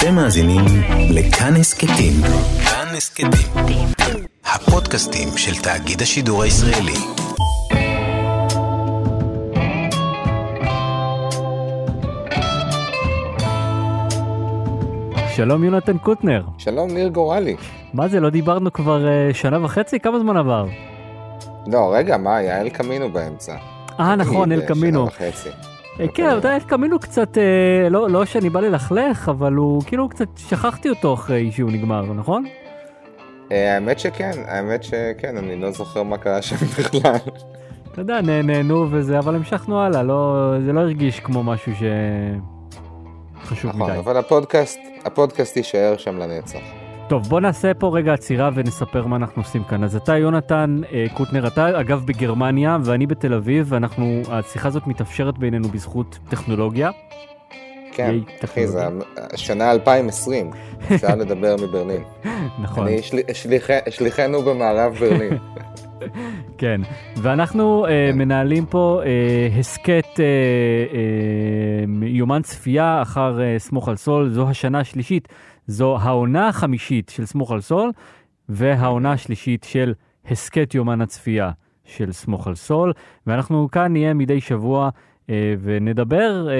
אתם מאזינים לכאן הסכתים. כאן הסכתים. הפודקאסטים של תאגיד השידור הישראלי. שלום יונתן קוטנר. שלום ניר גורלי. מה זה, לא דיברנו כבר uh, שנה וחצי? כמה זמן עבר? לא, רגע, מה, היה אל קמינו באמצע. אה, נכון, אל קמינו. שנה וחצי. אה, כן, אבל אל קמינו קצת, אה, לא, לא שאני בא ללכלך, אבל הוא כאילו קצת שכחתי אותו אחרי שהוא נגמר, נכון? אה, האמת שכן, האמת שכן, אני לא זוכר מה קרה שם בכלל. אתה יודע, נהנינו וזה, אבל המשכנו הלאה, לא, זה לא הרגיש כמו משהו שחשוב נכון, מדי. אבל הפודקאסט, הפודקאסט יישאר שם לנצח. טוב, בוא נעשה פה רגע עצירה ונספר מה אנחנו עושים כאן. אז אתה, יונתן אה, קוטנר, אתה אגב בגרמניה ואני בתל אביב, ואנחנו, השיחה הזאת מתאפשרת בינינו בזכות טכנולוגיה. כן, אחי, זה. השנה 2020, אפשר לדבר מברלין. נכון. אני שליחנו במערב ברלין. כן, ואנחנו uh. מנהלים פה uh, הסכת uh, uh, יומן צפייה אחר uh, סמוך על סול, זו השנה השלישית, זו העונה החמישית של סמוך על סול, והעונה השלישית של הסכת יומן הצפייה של סמוך על סול, ואנחנו כאן נהיה מדי שבוע. uh, ונדבר, uh,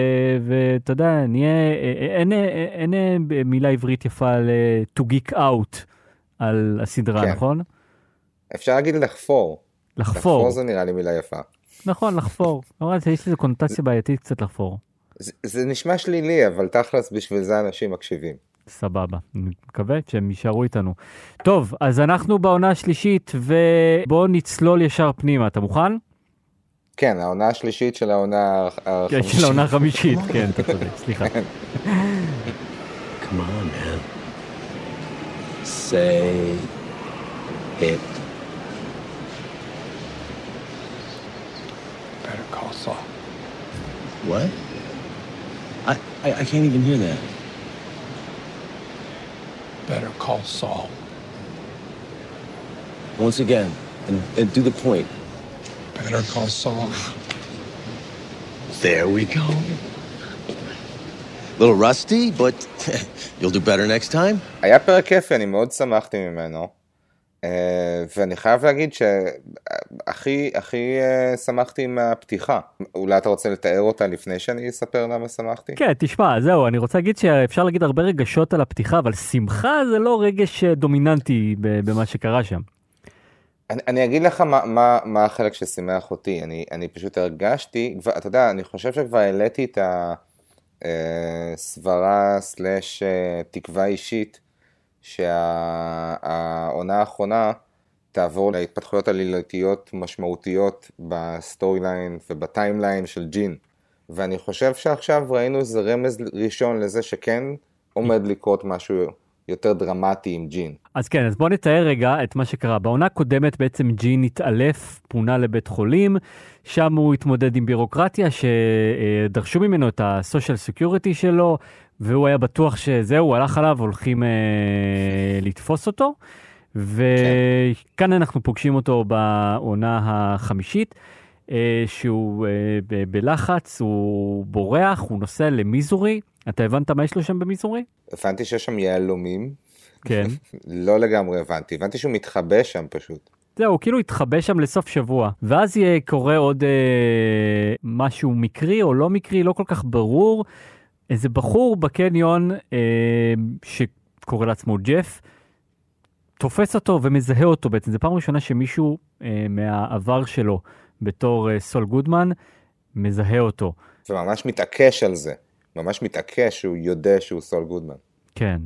ואתה יודע, נהיה, uh, אין, אה, אין אה, מילה עברית יפה על uh, to geek out על הסדרה, כן. נכון? אפשר להגיד לחפור. לחפור. לחפור זה נראה לי מילה יפה. נכון, לחפור. שיש לזה קונוטציה בעייתית קצת לחפור. זה- זה נשמע שלילי, אבל תכלס בשביל זה אנשים מקשיבים. סבבה, אני מקווה שהם יישארו איתנו. טוב, אז אנחנו בעונה השלישית, ובואו נצלול ישר פנימה. אתה מוכן? כן, העונה השלישית של העונה כן, החמישית. של העונה החמישית, כן, אתה צודק, סליחה. Come on, man. Say it. Better call Saul. What? I, I, I can't even hear that. Better call Saul. Once again, and, and do the point. Better call Saul. There we go. little rusty, but you'll do better next time. היה פרק כיפי, אני מאוד שמחתי ממנו. אה, ואני חייב להגיד שהכי הכי אה, שמחתי מהפתיחה. אולי אתה רוצה לתאר אותה לפני שאני אספר למה שמחתי? כן, תשמע, זהו, אני רוצה להגיד שאפשר להגיד הרבה רגשות על הפתיחה, אבל שמחה זה לא רגש אה, דומיננטי במה שקרה שם. אני, אני אגיד לך מה, מה, מה החלק ששימח אותי. אני, אני פשוט הרגשתי, כבר, אתה יודע, אני חושב שכבר העליתי את הסברה slash אה, תקווה אישית שהעונה האחרונה תעבור להתפתחויות עלילתיות משמעותיות ב story line וב timeline של ג'ין. ואני חושב שעכשיו ראינו איזה רמז ראשון לזה שכן עומד לקרות משהו יותר דרמטי עם ג'ין. אז כן, אז בוא נתאר רגע את מה שקרה. בעונה הקודמת בעצם ג'ין התעלף, פונה לבית חולים, שם הוא התמודד עם בירוקרטיה שדרשו ממנו את ה-social security שלו, והוא היה בטוח שזהו, הוא הלך עליו, הולכים אה, לתפוס אותו. וכאן אנחנו פוגשים אותו בעונה החמישית, אה, שהוא אה, בלחץ, הוא בורח, הוא נוסע למיזורי. אתה הבנת מה יש לו שם במיזורי? הבנתי שיש שם יהלומים, כן. לא לגמרי הבנתי, הבנתי שהוא מתחבא שם פשוט. זהו, כאילו התחבא שם לסוף שבוע, ואז יהיה קורה עוד אה, משהו מקרי או לא מקרי, לא כל כך ברור. איזה בחור בקניון אה, שקורא לעצמו ג'ף, תופס אותו ומזהה אותו בעצם. זו פעם ראשונה שמישהו אה, מהעבר שלו בתור אה, סול גודמן מזהה אותו. וממש מתעקש על זה, ממש מתעקש שהוא יודע שהוא סול גודמן. כן.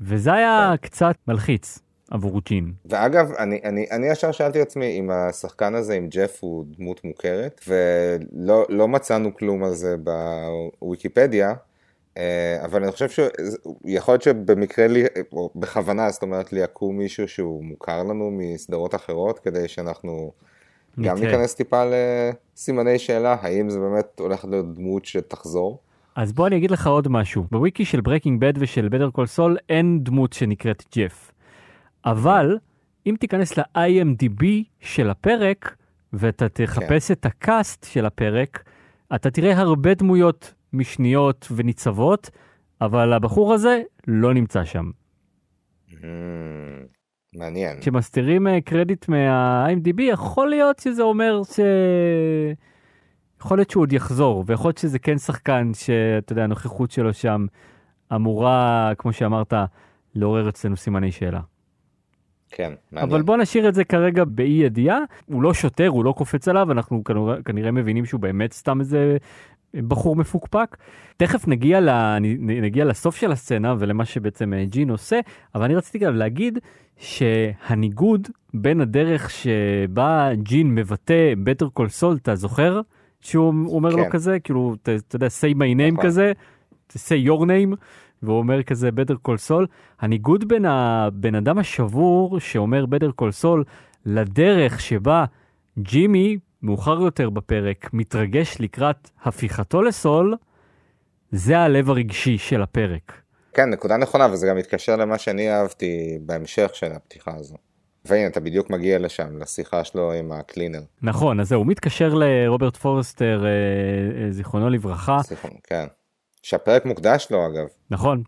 וזה היה קצת מלחיץ עבור ג'ין. ואגב, אני, אני, אני ישר שאלתי עצמי אם השחקן הזה, אם ג'ף הוא דמות מוכרת, ולא לא מצאנו כלום על זה בוויקיפדיה, אבל אני חושב שיכול להיות שבמקרה לי, או בכוונה, זאת אומרת, לי יקום מישהו שהוא מוכר לנו מסדרות אחרות, כדי שאנחנו גם נתראה. ניכנס טיפה לסימני שאלה, האם זה באמת הולך להיות דמות שתחזור? אז בוא אני אגיד לך עוד משהו. בוויקי של ברקינג בד ושל בטר קול סול אין דמות שנקראת ג'ף. אבל אם תיכנס ל-IMDB של הפרק ואתה תחפש את הקאסט של הפרק, אתה תראה הרבה דמויות משניות וניצבות, אבל הבחור הזה לא נמצא שם. Mm, מעניין. כשמסתירים אה, קרדיט מה-IMDb, יכול להיות שזה אומר ש... יכול להיות שהוא עוד יחזור, ויכול להיות שזה כן שחקן שאתה יודע, הנוכחות שלו שם אמורה, כמו שאמרת, לעורר אצלנו סימני שאלה. כן, מעניין. אבל בוא נשאיר את זה כרגע באי ידיעה, הוא לא שוטר, הוא לא קופץ עליו, אנחנו כנראה, כנראה מבינים שהוא באמת סתם איזה בחור מפוקפק. תכף נגיע, ל, נגיע לסוף של הסצנה ולמה שבעצם אה, ג'ין עושה, אבל אני רציתי גם להגיד שהניגוד בין הדרך שבה ג'ין מבטא בטר קול סול, אתה זוכר? שהוא אומר כן. לו כזה, כאילו, אתה יודע, say my name נכון. כזה, say your name. והוא אומר כזה בטר קול סול, הניגוד בין הבן אדם השבור שאומר בטר קול סול לדרך שבה ג'ימי, מאוחר יותר בפרק, מתרגש לקראת הפיכתו לסול, זה הלב הרגשי של הפרק. כן, נקודה נכונה, וזה גם מתקשר למה שאני אהבתי בהמשך של הפתיחה הזו. והנה, אתה בדיוק מגיע לשם, לשיחה שלו עם הקלינר. נכון, אז זהו, הוא מתקשר לרוברט פורסטר, אה, אה, זיכרונו לברכה. זיכרונו, כן. שהפרק מוקדש לו אגב. נכון.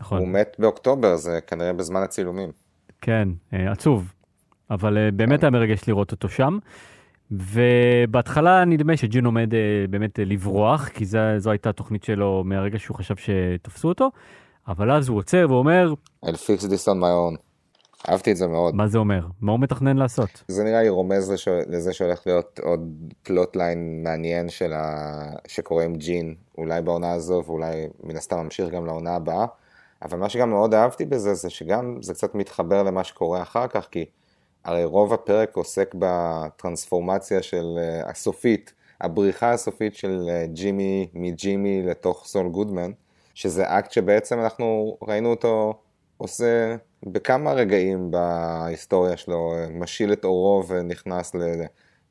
נכון. הוא מת באוקטובר, זה כנראה בזמן הצילומים. כן, אה, עצוב. אבל אה, באמת כן. היה מרגש לראות אותו שם. ובהתחלה נדמה שג'ין עומד אה, באמת לברוח, כי זו, זו הייתה התוכנית שלו מהרגע שהוא חשב שתפסו אותו, אבל אז הוא עוצר ואומר... I'll fix this on my own. אהבתי את זה מאוד. מה זה אומר? מה הוא מתכנן לעשות? זה נראה לי רומז לש... לזה שהולך להיות עוד plotline מעניין של ה... שקורה עם ג'ין, אולי בעונה הזו ואולי מן הסתם ממשיך גם לעונה הבאה. אבל מה שגם מאוד אהבתי בזה זה שגם זה קצת מתחבר למה שקורה אחר כך, כי הרי רוב הפרק עוסק בטרנספורמציה של uh, הסופית, הבריחה הסופית של uh, ג'ימי מג'ימי לתוך סול גודמן, שזה אקט שבעצם אנחנו ראינו אותו עושה בכמה רגעים בהיסטוריה שלו, משיל את עורו ונכנס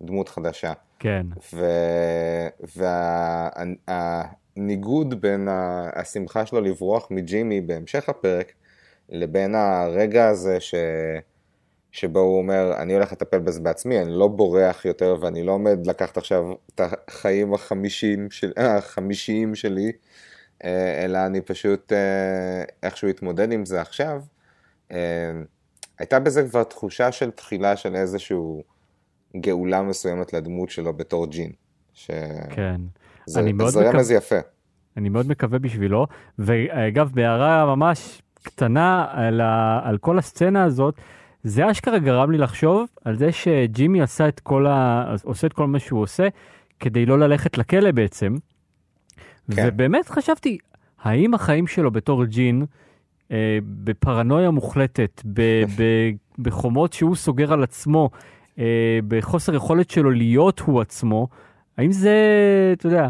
לדמות חדשה. כן. והניגוד וה... בין השמחה שלו לברוח מג'ימי בהמשך הפרק, לבין הרגע הזה ש... שבו הוא אומר, אני הולך לטפל בזה בעצמי, אני לא בורח יותר ואני לא עומד לקחת עכשיו את החיים החמישיים, של... החמישיים שלי, אה, אלא אני פשוט אה, איכשהו אתמודד עם זה עכשיו. אה, הייתה בזה כבר תחושה של תחילה של איזשהו גאולה מסוימת לדמות שלו בתור ג'ין. ש... כן. זה, אני מאוד מקווה... רמז יפה. אני מאוד מקווה בשבילו, ואגב, בהערה ממש קטנה על, ה... על כל הסצנה הזאת, זה אשכרה גרם לי לחשוב על זה שג'ימי עשה את כל ה... עושה את כל מה שהוא עושה כדי לא ללכת לכלא בעצם. כן. ובאמת חשבתי, האם החיים שלו בתור ג'ין, אה, בפרנויה מוחלטת, ב, ב, בחומות שהוא סוגר על עצמו, אה, בחוסר יכולת שלו להיות הוא עצמו, האם זה, אתה יודע,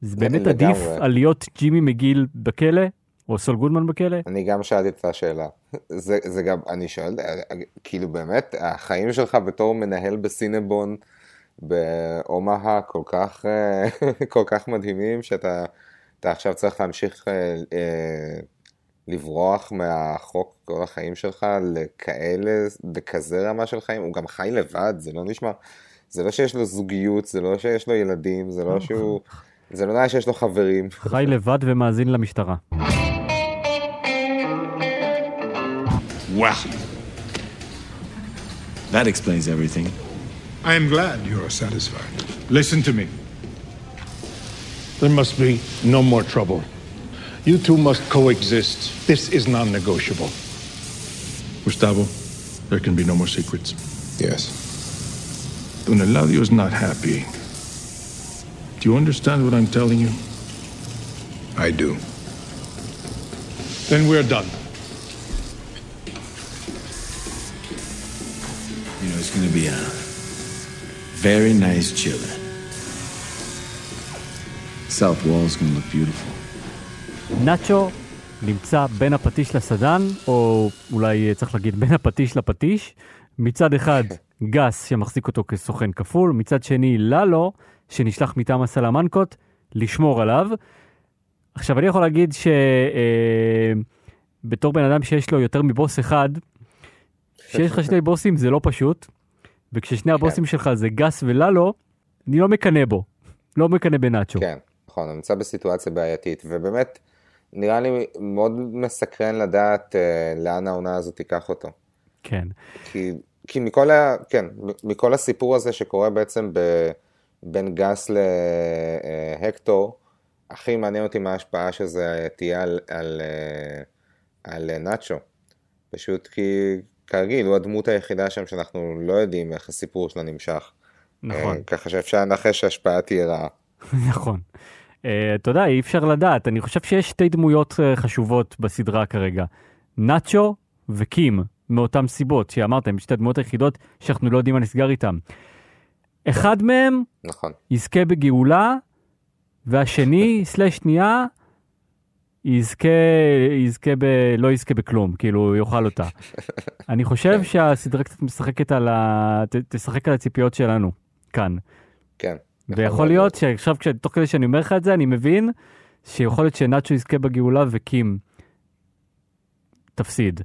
זה באמת עדיף על להיות ג'ימי מגיל בכלא? או סול גודמן בכלא? אני גם שאלתי את השאלה. זה, זה גם, אני שואל, כאילו באמת, החיים שלך בתור מנהל בסינבון, באומהה כל כך, כל כך מדהימים, שאתה עכשיו צריך להמשיך אה, אה, לברוח מהחוק כל החיים שלך לכאלה, בכזה רמה של חיים, הוא גם חי לבד, זה לא נשמע, זה לא שיש לו זוגיות, זה לא שיש לו ילדים, זה לא שהוא, זה לא נראה שיש לו חברים. חי לבד ומאזין למשטרה. Well, that explains everything. I am glad you are satisfied. Listen to me. There must be no more trouble. You two must coexist. This is non negotiable. Gustavo, there can be no more secrets. Yes. Don Eladio is not happy. Do you understand what I'm telling you? I do. Then we're done. Going to be a Very nice chiller. South wall's gonna look beautiful. נאצ'ו נמצא בין הפטיש לסדן, או אולי צריך להגיד בין הפטיש לפטיש. מצד אחד גס שמחזיק אותו כסוכן כפול, מצד שני ללו שנשלח מטעם הסלמנקות לשמור עליו. עכשיו אני יכול להגיד שבתור אה, בן אדם שיש לו יותר מבוס אחד, שיש לך שני בוסים זה לא פשוט. וכששני הבוסים שלך זה גס וללו, אני לא מקנא בו, לא מקנא בנאצ'ו. כן, נכון, הוא נמצא בסיטואציה בעייתית, ובאמת, נראה לי מאוד מסקרן לדעת uh, לאן העונה הזאת תיקח אותו. כן. כי, כי מכל, ה, כן, מכל הסיפור הזה שקורה בעצם ב, בין גס להקטור, הכי מעניין אותי מה ההשפעה שזה תהיה על, על, אה, על, על נאצ'ו. פשוט כי כרגיל, הוא הדמות היחידה שם שאנחנו לא יודעים איך הסיפור שלה נמשך. נכון. אה, ככה שאפשר לנחש שההשפעה תהיה רעה. נכון. Uh, אתה יודע, אי אפשר לדעת. אני חושב שיש שתי דמויות uh, חשובות בסדרה כרגע. נאצ'ו וקים, מאותן סיבות שאמרת, הם שתי הדמויות היחידות שאנחנו לא יודעים מה נסגר איתם. אחד מהם נכון. יזכה בגאולה, והשני, סלש שנייה, יזכה, יזכה ב... לא יזכה בכלום, כאילו, יאכל אותה. אני חושב שהסדרה קצת משחקת על ה... ת- תשחק על הציפיות שלנו, כאן. כן. ויכול להיות שעכשיו, כש- תוך כדי שאני אומר לך את זה, אני מבין שיכול להיות שנאצ'ו יזכה בגאולה וקים תפסיד.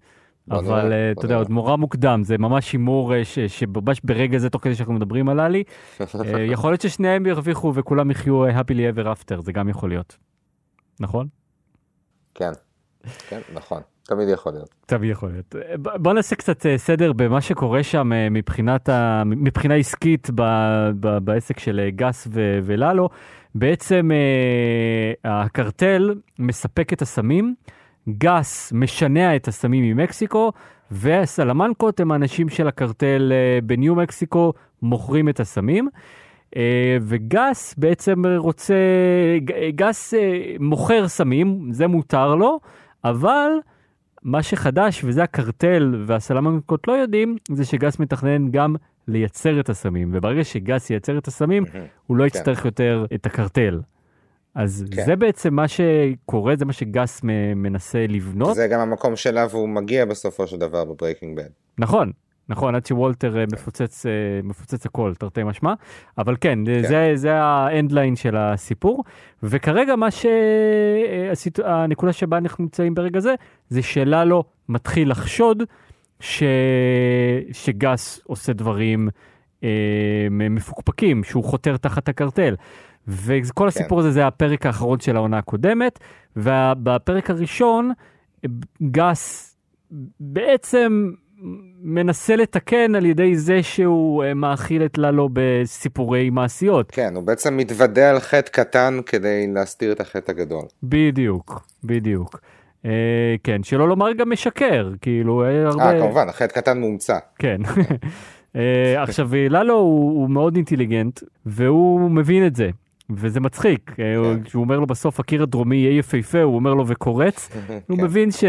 אבל אה, אתה יודע. עוד נורא מוקדם, זה ממש הימור אה, שממש ברגע זה, תוך כדי שאנחנו מדברים על עלי, אה, יכול להיות ששניהם ירוויחו וכולם יחיו happily ever after, זה גם יכול להיות. נכון? כן, כן, נכון. תמיד יכול להיות. תמיד יכול להיות. בוא נעשה קצת אה, סדר במה שקורה שם אה, מבחינת ה... מבחינה עסקית ב... ב... בעסק של אה, גס ו... וללו. בעצם הקרטל מספק את הסמים, גס משנע את הסמים ממקסיקו, והסלמנקות הם האנשים של הקרטל בניו מקסיקו מוכרים את הסמים. אה, וגס בעצם רוצה, ג- גס אה, מוכר סמים, זה מותר לו, אבל מה שחדש, וזה הקרטל והסלמנקות לא יודעים, זה שגס מתכנן גם לייצר את הסמים, וברגע שגס ייצר את הסמים, הוא לא יצטרך יותר את הקרטל. אז כן. זה בעצם מה שקורה, זה מה שגס מנסה לבנות. זה גם המקום שאליו הוא מגיע בסופו של דבר בברייקינג בד. נכון, נכון, עד שוולטר אה, מפוצץ, אה, מפוצץ הכל, תרתי משמע, אבל כן, זה, זה האנד ליין של הסיפור, וכרגע מה ש... אה, הסיט... הנקודה שבה אנחנו נמצאים ברגע זה, זה שללו מתחיל לחשוד ש... שגס עושה דברים אה, מפוקפקים, שהוא חותר תחת הקרטל. וכל הסיפור הזה זה הפרק האחרון של העונה הקודמת, ובפרק הראשון גס בעצם מנסה לתקן על ידי זה שהוא אה, מאכיל את ללו בסיפורי מעשיות. כן, הוא בעצם מתוודה על חטא קטן כדי להסתיר את החטא הגדול. בדיוק, בדיוק. אה, כן, שלא לומר גם משקר, כאילו, אה, הרבה... אה, כמובן, החטא קטן מומצא. כן. אה, עכשיו, ללו הוא, הוא מאוד אינטליגנט, והוא מבין את זה. וזה מצחיק, אה, הוא- כשהוא אומר לו בסוף הקיר הדרומי יהיה יפהפה, הוא אומר לו וקורץ, הוא כן. מבין ש...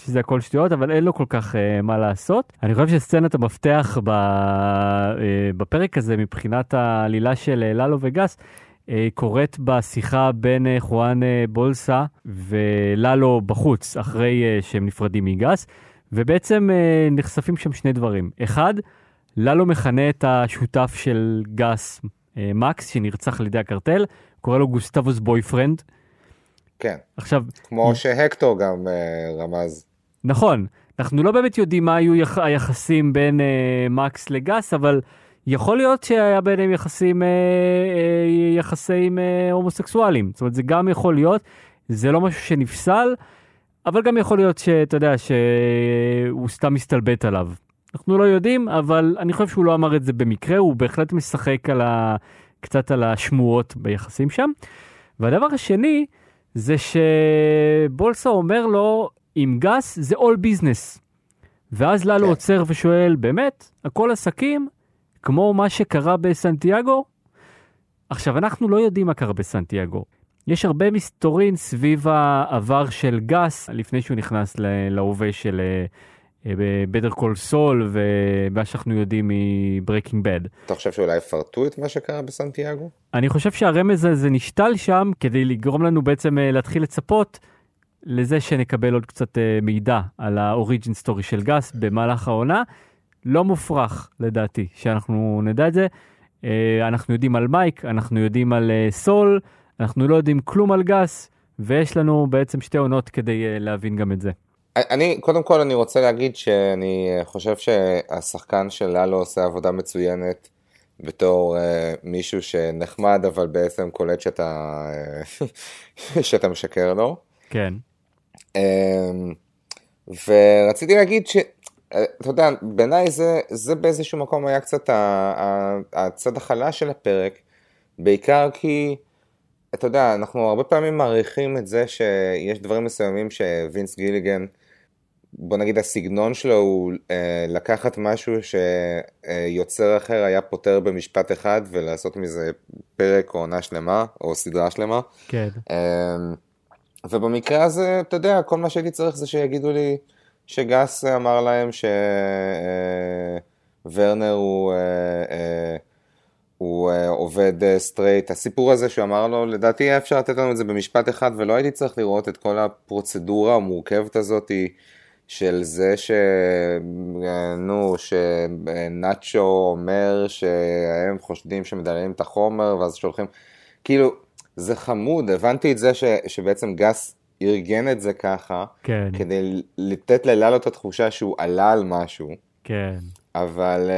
שזה הכל שטויות, אבל אין לו כל כך uh, מה לעשות. אני חושב שסצנת המפתח ב... uh, בפרק הזה, מבחינת העלילה של ללו וגס, קורית בשיחה בין חואן בולסה וללו בחוץ, אחרי שהם נפרדים מגס, ובעצם נחשפים שם שני דברים. אחד, ללו מכנה את השותף של גס, מקס, שנרצח על ידי הקרטל, קורא לו גוסטבוס boyfriend. כן, עכשיו, כמו שהקטור גם אה, רמז. נכון, אנחנו לא באמת יודעים מה היו יח... היחסים בין אה, מקס לגס, אבל יכול להיות שהיה ביניהם יחסים, אה, אה, יחסים אה, הומוסקסואליים. זאת אומרת, זה גם יכול להיות, זה לא משהו שנפסל, אבל גם יכול להיות שאתה יודע, שהוא סתם מסתלבט עליו. אנחנו לא יודעים, אבל אני חושב שהוא לא אמר את זה במקרה, הוא בהחלט משחק על ה... קצת על השמועות ביחסים שם. והדבר השני, זה שבולסה אומר לו, עם גס זה all business. ואז ללו כן. עוצר ושואל, באמת? הכל עסקים? כמו מה שקרה בסנטיאגו? עכשיו, אנחנו לא יודעים מה קרה בסנטיאגו. יש הרבה מסתורין סביב העבר של גס, לפני שהוא נכנס להווה של בטר קול סול, ומה שאנחנו יודעים מברקינג בד. אתה חושב שאולי יפרטו את מה שקרה בסנטיאגו? אני חושב שהרמז הזה נשתל שם כדי לגרום לנו בעצם אה, להתחיל לצפות לזה שנקבל עוד קצת אה, מידע על ה origin story של גס במהלך העונה. לא מופרך לדעתי שאנחנו נדע את זה. אה, אנחנו יודעים על מייק, אנחנו יודעים על אה, סול, אנחנו לא יודעים כלום על גס, ויש לנו בעצם שתי עונות כדי אה, להבין גם את זה. אני, קודם כל אני רוצה להגיד שאני אה, חושב שהשחקן של ללו עושה עבודה מצוינת בתור uh, מישהו שנחמד אבל בעצם קולט שאתה, uh, שאתה משקר לו. כן. אמ, ורציתי להגיד ש... אה, אתה יודע, בעיניי זה, זה באיזשהו מקום היה קצת ה, ה, הצד החלש של הפרק, בעיקר כי, אתה יודע, אנחנו הרבה פעמים מעריכים את זה שיש דברים מסוימים שווינס גיליגן, בוא נגיד הסגנון שלו הוא אה, לקחת משהו שיוצר אחר היה פותר במשפט אחד ולעשות מזה פרק או עונה שלמה או סדרה שלמה. כן. אה, ובמקרה הזה, אתה יודע, כל מה שהייתי צריך זה שיגידו לי שגס אמר להם שוורנר הוא, אה, אה, הוא אה, עובד straight. הסיפור הזה שהוא אמר לו, לדעתי היה אפשר לתת לנו את זה במשפט אחד, ולא הייתי צריך לראות את כל הפרוצדורה המורכבת הזאתי. של זה ש... נו, שנאצ'ו אומר שהם חושדים שמדללים את החומר ואז שולחים, כאילו, זה חמוד, הבנתי את זה ש... שבעצם גס ארגן את זה ככה, כן. כדי לתת ללאלו את התחושה שהוא עלה על משהו. כן. אבל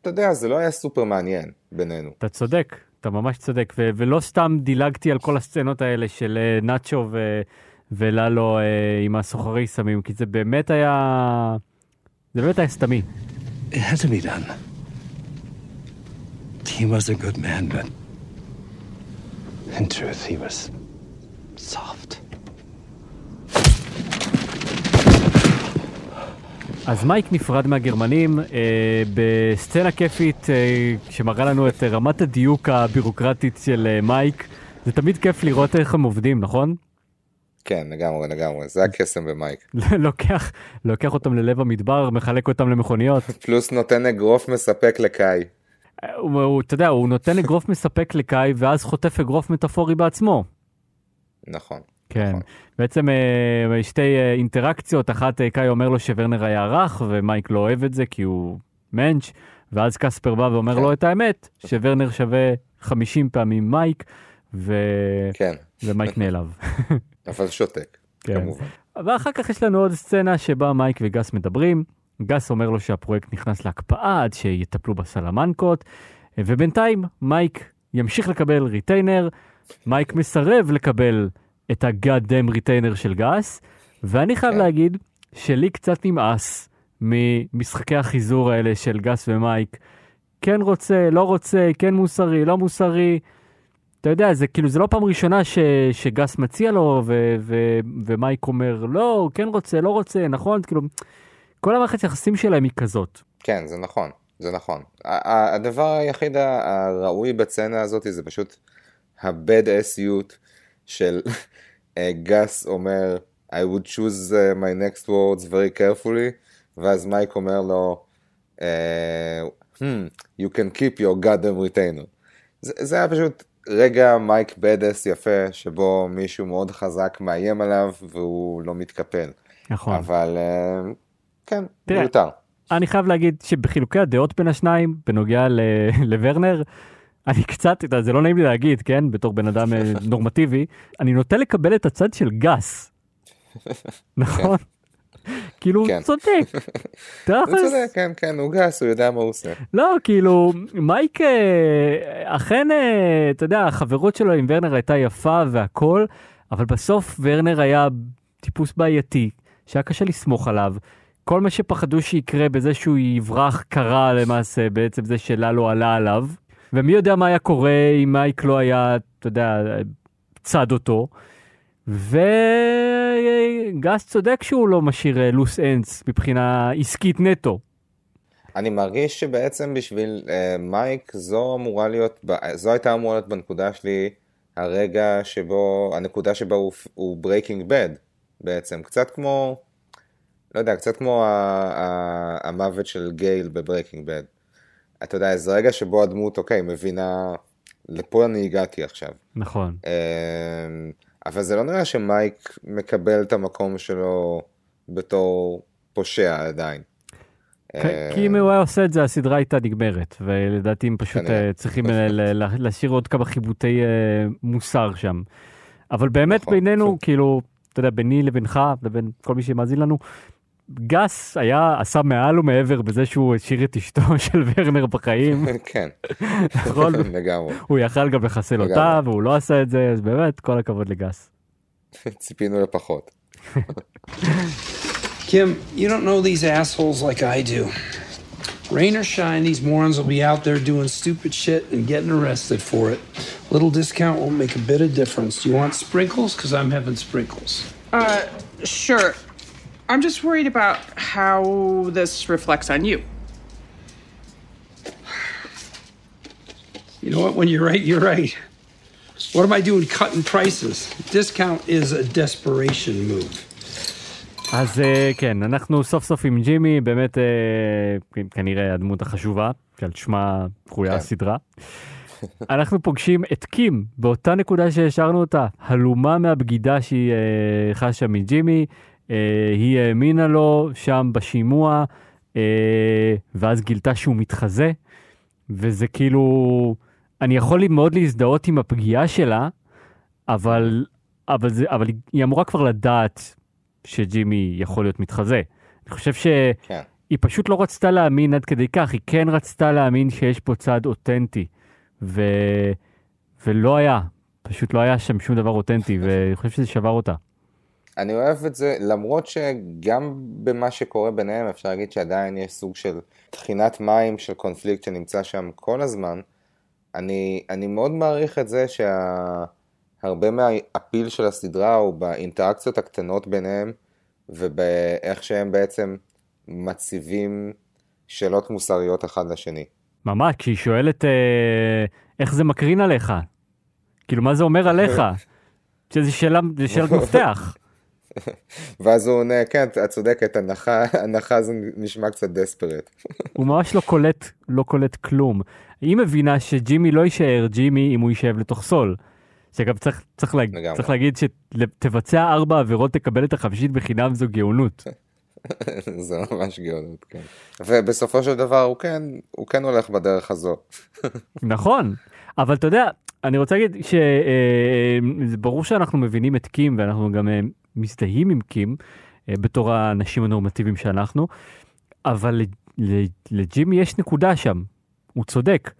אתה יודע, זה לא היה סופר מעניין בינינו. אתה צודק, אתה ממש צודק, ו- ולא סתם דילגתי על כל הסצנות האלה של uh, נאצ'ו ו- וללו uh, עם הסוחרי סמים, כי זה באמת היה... זה באמת היה סתמי. It had to be done. He was a good man, but in truth, he was soft. אז מייק נפרד מהגרמנים אה, בסצנה כיפית אה, שמראה לנו את רמת הדיוק הבירוקרטית של אה, מייק. זה תמיד כיף לראות איך הם עובדים, נכון? כן, לגמרי, לגמרי, זה הקסם במייק. לוקח, לוקח אותם ללב המדבר, מחלק אותם למכוניות. פלוס נותן אגרוף מספק לקאי. הוא, הוא, אתה יודע, הוא נותן אגרוף מספק לקאי ואז חוטף אגרוף מטאפורי בעצמו. נכון. כן, נכון. בעצם אה, שתי אה, אינטראקציות, אחת אה, קאי אומר לו שוורנר היה רך ומייק לא אוהב את זה כי הוא מענץ', ואז קספר בא ואומר כן. לו את האמת, שוורנר שווה 50 פעמים מייק, ו... כן, ומייק נעלב. אבל שותק, כן. כמובן. ואחר כך יש לנו עוד סצנה שבה מייק וגס מדברים. גס אומר לו שהפרויקט נכנס להקפאה עד שיטפלו בסלמנקות, ובינתיים מייק ימשיך לקבל retainer, מייק מסרב לקבל את ה-God damn retainer של גס, ואני חייב כן. להגיד שלי קצת נמאס ממשחקי החיזור האלה של גס ומייק. כן רוצה, לא רוצה, כן מוסרי, לא מוסרי. אתה יודע, זה כאילו, זה לא פעם ראשונה ש, שגס מציע לו, ו, ו, ומייק אומר, לא, כן רוצה, לא רוצה, נכון? כאילו, כל המערכת יחסים שלהם היא כזאת. כן, זה נכון, זה נכון. הדבר היחיד הראוי בסצנה הזאת זה פשוט ה-bad assיות של אה, גס אומר I would choose uh, my next words very carefully, ואז מייק אומר לו אה, hmm, you can keep your goddamn retainer. זה, זה היה פשוט רגע מייק בדס יפה, שבו מישהו מאוד חזק מאיים עליו והוא לא מתקפל. נכון. אבל אה, כן, תראה, מיותר. אני חייב להגיד שבחילוקי הדעות בין השניים, בנוגע ל- לוורנר, אני קצת, זה לא נעים לי להגיד, כן, בתור בן אדם אה, נורמטיבי, אני נוטה לקבל את הצד של גס. נכון? כאילו, כן. צודק. הוא צודק, כן, כן, הוא גס, הוא יודע מה הוא עושה. לא, כאילו, מייק, אה, אכן, אה, אתה יודע, החברות שלו עם ורנר הייתה יפה והכל, אבל בסוף ורנר היה טיפוס בעייתי, שהיה קשה לסמוך עליו. כל מה שפחדו שיקרה בזה שהוא יברח קרה למעשה, בעצם זה שללו עלה עליו. ומי יודע מה היה קורה אם מייק לא היה, אתה יודע, צד אותו. וגס צודק שהוא לא משאיר loose ends מבחינה עסקית נטו. אני מרגיש שבעצם בשביל אה, מייק זו אמורה להיות, זו הייתה אמורה להיות בנקודה שלי הרגע שבו, הנקודה שבה הוא, הוא breaking bad בעצם, קצת כמו, לא יודע, קצת כמו ה, ה, המוות של גייל בברייקינג בד. אתה יודע, איזה רגע שבו הדמות, אוקיי, מבינה, לפה אני הגעתי עכשיו. נכון. אמ, אבל זה לא נראה שמייק מקבל את המקום שלו בתור פושע עדיין. כי- אם הוא היה עושה את זה הסדרה הייתה נגמרת ולדעתי הם פשוט. אה, צריכים אה, להשאיר עוד כמה חיבוטי אה, מוסר שם. אבל באמת נכון. בינינו כאילו אתה יודע ביני לבינך לבין כל מי שמאזין לנו. גס היה עשה מעל ומעבר בזה שהוא השאיר את אשתו של ורנר בחיים כן, נכון? לגמרי. הוא יכל גם לחסל אותה. והוא לא עשה את זה אז באמת כל הכבוד לגס. ציפינו לפחות. Kim, you don't know these assholes like I do. Rain or shine, these morons will be out there doing stupid shit and getting arrested for it. Little discount won't make a bit of difference. Do you want sprinkles? Because I'm having sprinkles. Uh, sure. I'm just worried about how this reflects on you. You know what? When you're right, you're right. What am I doing cutting prices? Discount is a desperation move. אז אה, כן, אנחנו סוף סוף עם ג'ימי, באמת אה, כנראה הדמות החשובה, שעל שמה קרויה כן. הסדרה. אנחנו פוגשים את קים באותה נקודה שהשארנו אותה, הלומה מהבגידה שהיא אה, חשה מג'ימי, היא האמינה לו שם בשימוע, אה, ואז גילתה שהוא מתחזה, וזה כאילו, אני יכול מאוד להזדהות עם הפגיעה שלה, אבל, אבל, זה, אבל היא אמורה כבר לדעת שג'ימי יכול להיות מתחזה. אני חושב שהיא כן. פשוט לא רצתה להאמין עד כדי כך, היא כן רצתה להאמין שיש פה צד אותנטי, ו... ולא היה, פשוט לא היה שם שום דבר אותנטי, ואני חושב שזה שבר אותה. אני אוהב את זה, למרות שגם במה שקורה ביניהם אפשר להגיד שעדיין יש סוג של טחינת מים של קונפליקט שנמצא שם כל הזמן. אני, אני מאוד מעריך את זה שהרבה מהאפיל של הסדרה הוא באינטראקציות הקטנות ביניהם ובאיך שהם בעצם מציבים שאלות מוסריות אחד לשני. ממש, כשהיא שואלת אה, איך זה מקרין עליך, כאילו מה זה אומר עליך, שזה שאלה, זה שאלת מפתח. ואז הוא עונה, כן, את צודקת, הנחה, הנחה זה נשמע קצת דספרט. הוא ממש לא קולט, לא קולט כלום. היא מבינה שג'ימי לא יישאר ג'ימי אם הוא יישב לתוך סול. שגם צריך, צריך, לה. צריך להגיד שתבצע ארבע עבירות תקבל את החמישית בחינם זו גאונות. זה ממש גאונות, כן. ובסופו של דבר הוא כן, הוא כן הולך בדרך הזו. נכון, אבל אתה יודע, אני רוצה להגיד שזה ברור שאנחנו מבינים את קים ואנחנו גם אה, מזדהים עם קים אה, בתור האנשים הנורמטיביים שאנחנו, אבל לג'ימי יש נקודה שם, הוא צודק.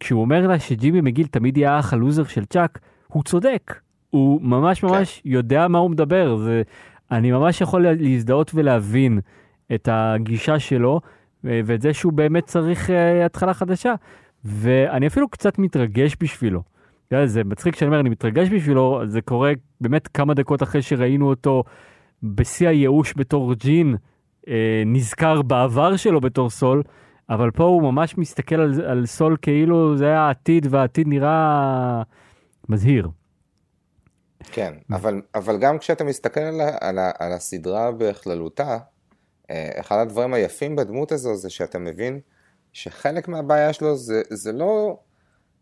כשהוא אומר לה שג'ימי מגיל תמיד יהיה האח הלוזר של צ'אק, הוא צודק. הוא ממש ממש יודע מה הוא מדבר, זה, אני ממש יכול להזדהות ולהבין את הגישה שלו, ואת זה שהוא באמת צריך uh, התחלה חדשה. ואני אפילו קצת מתרגש בשבילו. זה מצחיק שאני אומר, אני מתרגש בשבילו, זה קורה באמת כמה דקות אחרי שראינו אותו בשיא הייאוש בתור ג'ין, אה, נזכר בעבר שלו בתור סול, אבל פה הוא ממש מסתכל על, על סול כאילו זה היה העתיד, והעתיד נראה מזהיר. כן, אבל, אבל גם כשאתה מסתכל על, על, על הסדרה בכללותה, אה, אחד הדברים היפים בדמות הזו זה שאתה מבין שחלק מהבעיה שלו זה, זה, לא,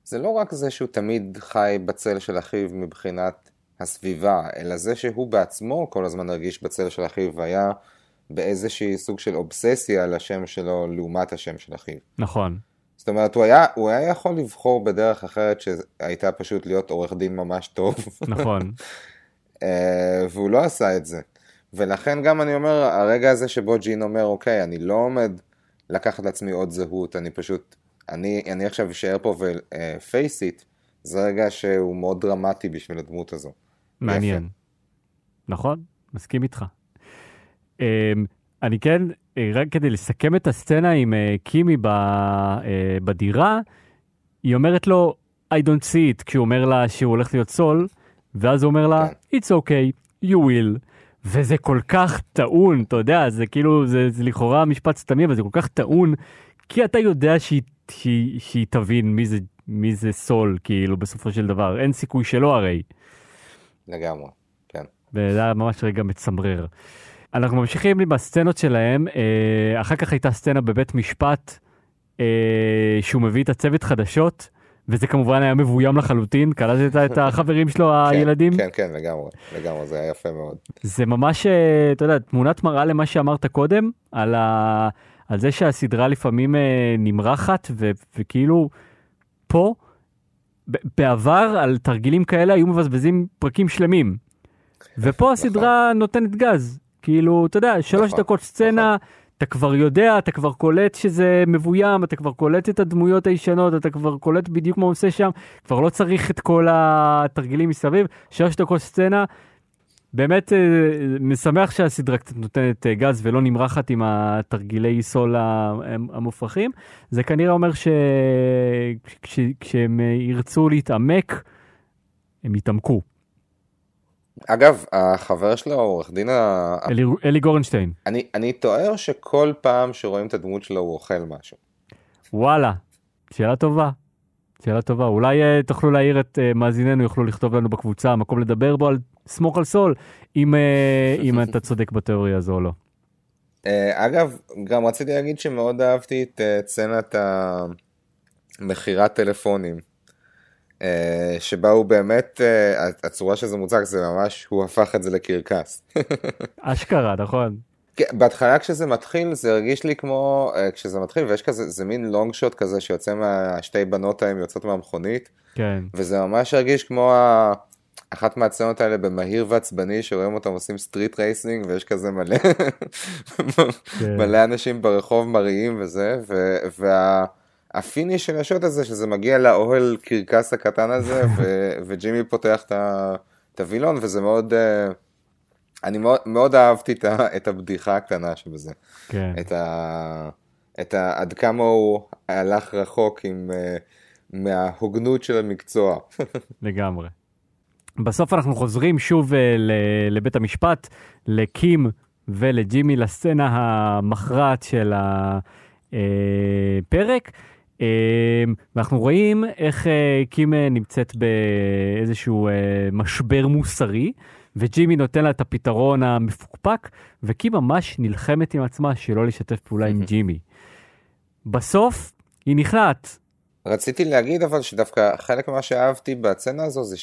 זה לא רק זה שהוא תמיד חי בצל של אחיו מבחינת הסביבה, אלא זה שהוא בעצמו כל הזמן הרגיש בצל של אחיו והיה באיזושהי סוג של אובססיה על השם שלו לעומת השם של אחיו. נכון. זאת אומרת, הוא היה, הוא היה יכול לבחור בדרך אחרת שהייתה פשוט להיות עורך דין ממש טוב. נכון. אה, והוא לא עשה את זה. ולכן גם אני אומר, הרגע הזה שבו ג'ין אומר, אוקיי, אני לא עומד לקחת לעצמי עוד זהות, אני פשוט, אני, אני עכשיו אשאר פה ופייס איט, זה רגע שהוא מאוד דרמטי בשביל הדמות הזו. מעניין. יפה. נכון, מסכים איתך. Um, אני כן, אה, רק כדי לסכם את הסצנה עם uh, קימי בדירה, היא אומרת לו, I don't see it, כשהוא אומר לה שהוא הולך להיות סול, ואז הוא אומר לה, כן. it's okay, you will. וזה כל כך טעון, אתה יודע, זה כאילו, זה, זה לכאורה משפט סתמי, אבל זה כל כך טעון, כי אתה יודע שהיא, שהיא, שהיא תבין מי זה, מי זה סול, כאילו, בסופו של דבר. אין סיכוי שלא הרי. לגמרי, כן. וזה היה ממש רגע מצמרר. אנחנו ממשיכים עם הסצנות שלהם, אה, אחר כך הייתה סצנה בבית משפט, אה, שהוא מביא את הצוות חדשות, וזה כמובן היה מבוים לחלוטין, קלטת את החברים שלו, הילדים? כן, כן, לגמרי, לגמרי, זה היה יפה מאוד. זה ממש, אה, אתה יודע, תמונת מראה למה שאמרת קודם, על, ה... על זה שהסדרה לפעמים אה, נמרחת, ו... וכאילו, פה, בעבר על תרגילים כאלה היו מבזבזים פרקים שלמים. ופה הסדרה נותנת גז. כאילו, אתה יודע, שלוש נכון, דקות סצנה, אתה כבר יודע, אתה כבר קולט שזה מבוים, אתה כבר קולט את הדמויות הישנות, אתה כבר קולט בדיוק מה הוא עושה שם, כבר לא צריך את כל התרגילים מסביב, שלוש דקות סצנה, באמת אה, משמח שהסדרה קצת נותנת אה, גז ולא נמרחת עם התרגילי סול המופרכים. זה כנראה אומר שכשהם ירצו להתעמק, הם יתעמקו. אגב, החבר שלו, עורך דין, ה- אלי, אלי גורנשטיין, אני, אני טוער שכל פעם שרואים את הדמות שלו הוא אוכל משהו. וואלה, שאלה טובה. שאלה טובה. אולי אה, תוכלו להעיר את אה, מאזיננו, יוכלו לכתוב לנו בקבוצה, מקום לדבר בו על סמוך על סול, אם, אה, אם אתה צודק בתיאוריה הזו או לא. אה, אגב, גם רציתי להגיד שמאוד אהבתי את אה, סצנת המכירת טלפונים, אה, שבה הוא באמת, אה, הצורה שזה מוצג זה ממש, הוא הפך את זה לקרקס. אשכרה, נכון. כן, בהתחלה כשזה מתחיל זה הרגיש לי כמו uh, כשזה מתחיל ויש כזה זה מין long shot כזה שיוצא מהשתי בנות, הן יוצאות מהמכונית כן. וזה ממש הרגיש כמו. אחת מהסצנות האלה במהיר ועצבני שרואים אותם עושים street racing ויש כזה מלא כן. מלא אנשים ברחוב מריעים וזה ו... והפיניש של השוט הזה שזה מגיע לאוהל קרקס הקטן הזה ו... וג'ימי פותח את, הווילון וזה מאוד. Uh... אני מאוד, מאוד אהבתי את, הבדיחה הקטנה שבזה. כן. את, ה, את ה, עד כמה הוא הלך רחוק עם, uh, מההוגנות של המקצוע. לגמרי. בסוף אנחנו חוזרים שוב ל- לבית המשפט, לקים ולג'ימי, לסצנה המכרעת של הפרק. Uh, ואנחנו רואים איך uh, קים נמצאת באיזשהו משבר מוסרי. וג'ימי נותן לה את הפתרון המפוקפק, וקים ממש נלחמת עם עצמה שלא לשתף פעולה עם ג'ימי. בסוף היא נכנעת. רציתי להגיד אבל שדווקא חלק ממה שאהבתי בסצנה הזו זה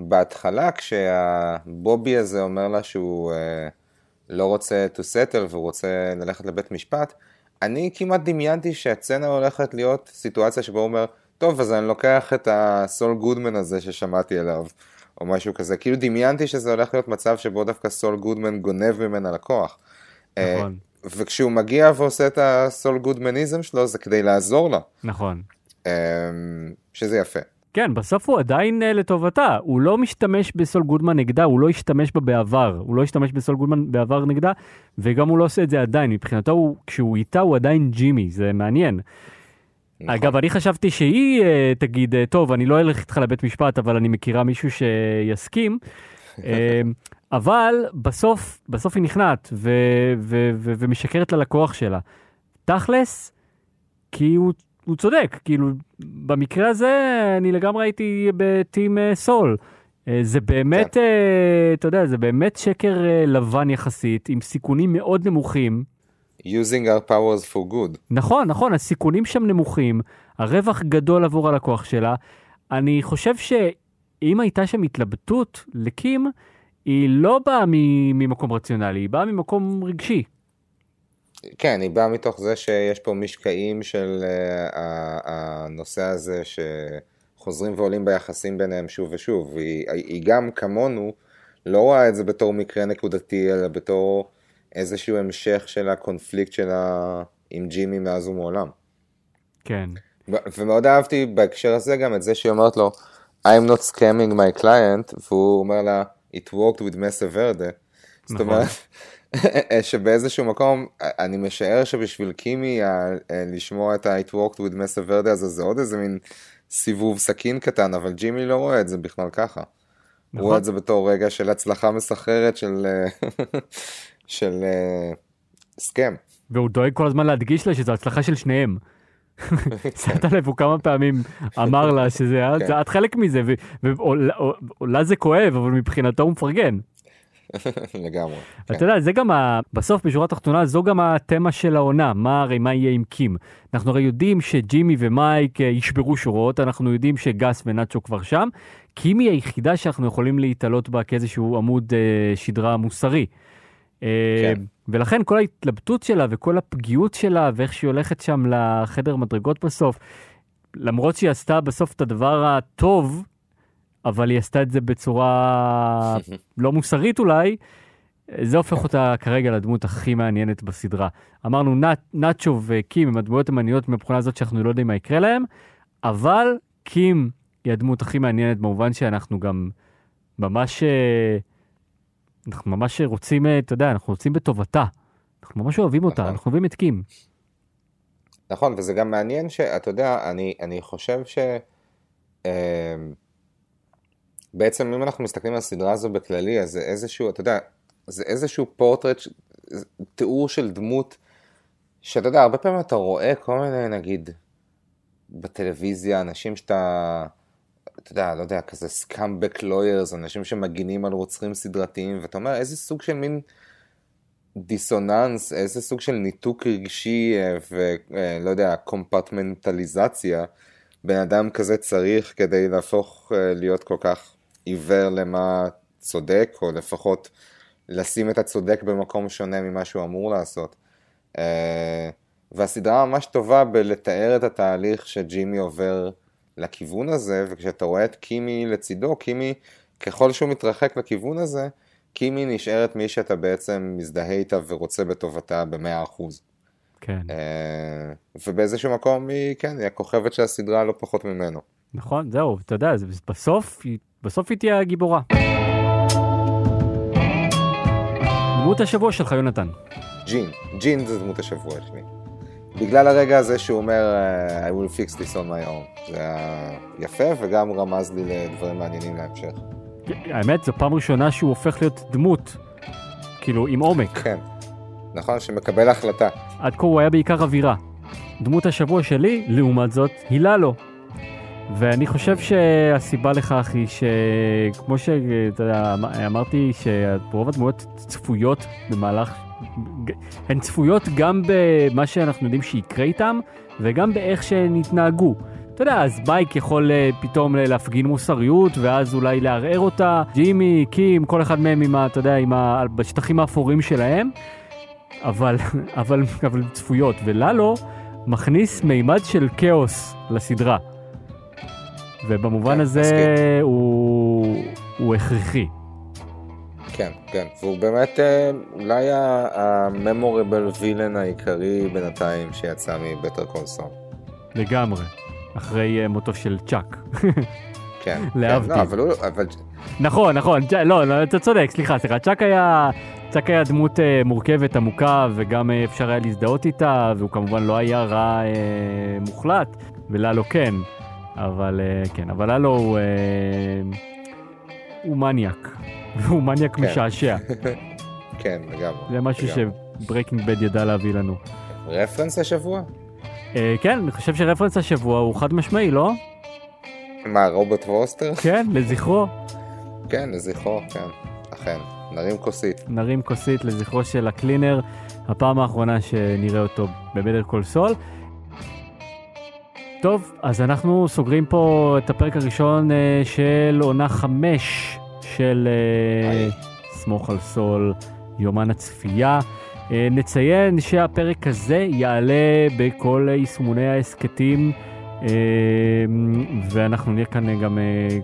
שבהתחלה כשהבובי הזה אומר לה שהוא אה, לא רוצה to settle והוא רוצה ללכת לבית משפט, אני כמעט דמיינתי שהסצנה הולכת להיות סיטואציה שבה הוא אומר, טוב אז אני לוקח את הסול גודמן הזה ששמעתי עליו. או משהו כזה, כאילו דמיינתי שזה הולך להיות מצב שבו דווקא סול גודמן גונב ממנה לקוח. נכון. Uh, וכשהוא מגיע ועושה את הסול גודמניזם שלו זה כדי לעזור לה. נכון. Um, שזה יפה. כן, בסוף הוא עדיין uh, לטובתה, הוא לא משתמש בסול גודמן נגדה, הוא לא השתמש בה בעבר, הוא לא השתמש בסול גודמן בעבר נגדה, וגם הוא לא עושה את זה עדיין, מבחינתו הוא, כשהוא איתה הוא עדיין ג'ימי, זה מעניין. נכון. אגב, אני חשבתי שהיא uh, תגיד, uh, טוב, אני לא אלך איתך לבית משפט, אבל אני מכירה מישהו שיסכים. uh, אבל בסוף, בסוף היא נכנעת ו- ו- ו- ומשקרת ללקוח שלה. תכלס, כי הוא, הוא צודק, כאילו, במקרה הזה אני לגמרי הייתי בטים uh, סול. Uh, זה באמת, כן. uh, אתה יודע, זה באמת שקר לבן יחסית, עם סיכונים מאוד נמוכים. using our powers for good. נכון, נכון, הסיכונים שם נמוכים, הרווח גדול עבור הלקוח שלה. אני חושב שאם הייתה שם התלבטות לקים, היא לא באה ממקום רציונלי, היא באה ממקום רגשי. כן, היא באה מתוך זה שיש פה משקעים של uh, הנושא הזה שחוזרים ועולים ביחסים ביניהם שוב ושוב. היא, היא גם כמונו לא רואה את זה בתור מקרה נקודתי, אלא בתור איזשהו המשך של הקונפליקט שלה עם ג'ימי מאז ומעולם. כן. ומאוד אהבתי בהקשר הזה גם את זה שהיא אומרת לו, I'm not scamming my client, והוא אומר לה, it worked with Mesa Verde. זאת אומרת, שבאיזשהו מקום, אני משער שבשביל קימי לשמוע את ה-it worked with Mesa Verde הזה זה עוד איזה מין סיבוב סכין קטן, אבל ג'ימי לא רואה את זה בכלל ככה. נכון. הוא רואה את זה בתור רגע של הצלחה מסחררת של... של סכם. והוא דואג כל הזמן להדגיש לה שזו הצלחה של שניהם. שמת לב, הוא כמה פעמים אמר לה שזה, כן. את חלק מזה, ואולי זה כואב, אבל מבחינתו הוא מפרגן. לגמרי. אתה כן. יודע, זה גם, ה... בסוף בשורה התחתונה, זו גם התמה של העונה, מה הרי מה יהיה עם קים. אנחנו הרי יודעים שג'ימי ומייק ישברו שורות, אנחנו יודעים שגס ונאצ'ו כבר שם. קים היא היחידה שאנחנו יכולים להתעלות בה כאיזשהו עמוד אה, שדרה מוסרי. כן. ולכן כל ההתלבטות שלה וכל הפגיעות שלה ואיך שהיא הולכת שם לחדר מדרגות בסוף, למרות שהיא עשתה בסוף את הדבר הטוב, אבל היא עשתה את זה בצורה לא מוסרית אולי, זה הופך אותה כרגע לדמות הכי מעניינת בסדרה. אמרנו, נאט, נאצ'ו וקים הם הדמויות המעניינות מבחינה הזאת שאנחנו לא יודעים מה יקרה להם, אבל קים היא הדמות הכי מעניינת במובן שאנחנו גם ממש... אנחנו ממש רוצים, אה, אתה יודע, אנחנו רוצים בטובתה. אנחנו ממש אוהבים אותה, נכון. אנחנו אוהבים את קים. נכון, וזה גם מעניין שאתה יודע, אני, אני חושב ש... אה, בעצם אם אנחנו מסתכלים על הסדרה הזו בכללי, אז זה איזשהו, אתה יודע, זה איזשהו פורטרט, תיאור של דמות, שאתה יודע, הרבה פעמים אתה רואה כל מיני, נגיד, בטלוויזיה, אנשים שאתה, אתה יודע, לא יודע, כזה סקאמבק לוירס, אנשים שמגינים על רוצחים סדרתיים, ואתה אומר, איזה סוג של מין דיסוננס, איזה סוג של ניתוק רגשי אה, ולא יודע, קומפרטמנטליזציה בן אדם כזה צריך כדי להפוך אה, להיות כל כך עיוור למה צודק, או לפחות לשים את הצודק במקום שונה ממה שהוא אמור לעשות. אה, והסדרה ממש טובה בלתאר את התהליך שג'ימי עובר לכיוון הזה, וכשאתה רואה את קימי לצידו, קימי, ככל שהוא מתרחק לכיוון הזה, קימי נשארת מי שאתה בעצם מזדהה איתה ורוצה בטובתה במאה אחוז. כן, אה, ובאיזשהו מקום היא, כן, היא הכוכבת של הסדרה לא פחות ממנו. נכון, זהו, אתה יודע, זה- בסוף, בסוף היא תהיה הגיבורה. דמות השבוע שלך, יונתן. ג'ין, ג'ין זה דמות השבוע שלי. בגלל הרגע הזה שהוא אומר I will fix this on my own. זה היה יפה וגם רמז לי לדברים מעניינים להמשך. האמת, זו פעם ראשונה שהוא הופך להיות דמות, כאילו, עם עומק. כן. נכון, שמקבל החלטה. עד כה הוא היה בעיקר אווירה. דמות השבוע שלי, לעומת זאת, היא ללו. ואני חושב שהסיבה לכך היא שכמו שאמרתי, שרוב הדמויות צפויות במהלך, הן צפויות גם במה שאנחנו יודעים שיקרה איתם, וגם באיך שהן יתנהגו. אתה יודע, אז מייק יכול אה, פתאום להפגין מוסריות, ואז אולי לערער אותה. ג'ימי, קים, כל אחד מהם עם ה... אתה יודע, עם ה... בשטחים האפורים שלהם. אבל, אבל, אבל צפויות, וללו מכניס מימד של כאוס לסדרה. ובמובן כן, הזה מסכים. הוא, הוא הכרחי. כן, כן. והוא באמת אה, אולי הממוריבל וילן העיקרי בינתיים שיצא מבטר קול סול. לגמרי. אחרי אה, מותו של צ'אק. כן. להבדיל. כן, לא, אבל הוא... אבל... נכון, נכון, לא, לא, אתה צודק, סליחה, סליחה, צ'אק היה, צ'אק היה דמות אה, מורכבת, עמוקה, וגם אה, אפשר היה להזדהות איתה, והוא כמובן לא היה רע אה, מוחלט, וללו כן, אבל אה, כן, אבל ללו הוא, אה, הוא מניאק, הוא מניאק כן. משעשע, כן, לגמרי. זה משהו. ש Breaking Bad ידע להביא לנו. רפרנס השבוע? אה, כן, אני חושב שרפרנס השבוע הוא חד משמעי, לא? מה, רוברט פורסטר? כן, לזכרו, כן, לזכרו, כן. אכן. נרים כוסית. נרים כוסית לזכרו של הקלינר, הפעם האחרונה שנראה אותו בבדר קול סול. טוב, אז אנחנו סוגרים פה את הפרק הראשון אה, של עונה חמש של אה. סמוך על סול, יומן הצפייה. אה, נציין שהפרק הזה יעלה בכל יישומוני ההסכתים, ואנחנו נהיה כאן גם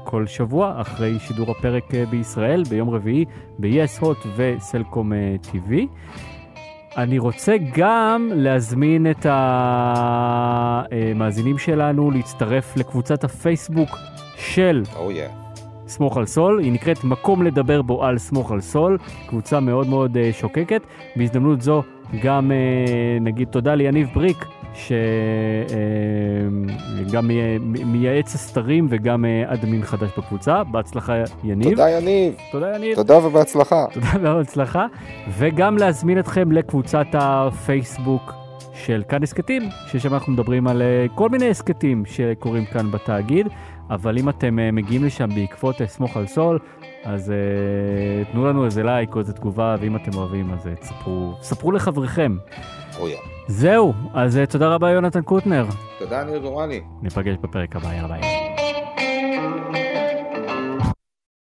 כל שבוע אחרי שידור הפרק בישראל, ביום רביעי, ב-yes hot וסלקום TV. אני רוצה גם להזמין את המאזינים שלנו להצטרף לקבוצת הפייסבוק של או יא. סמוך על סול, היא נקראת מקום לדבר בו על סמוך על סול, קבוצה מאוד מאוד אה, שוקקת. בהזדמנות זו גם אה, נגיד תודה ליניב בריק, שגם מייעץ הסתרים וגם אה, אדמין חדש בקבוצה. בהצלחה יניב. תודה יניב. תודה יניב. תודה ובהצלחה. תודה והצלחה. וגם להזמין אתכם לקבוצת הפייסבוק של כאן הסכתים, ששם אנחנו מדברים על אה, כל מיני הסכתים שקורים כאן בתאגיד, אבל אם אתם אה, מגיעים לשם בעקבות סמוך על סול, אז uh, תנו לנו איזה לייק או איזה תגובה, ואם אתם אוהבים אז uh, תספרו, ספרו לחבריכם. או יא. זהו, אז uh, תודה רבה יונתן קוטנר. תודה, ניר גורלי. ניפגש בפרק הבא, יאללה ביי.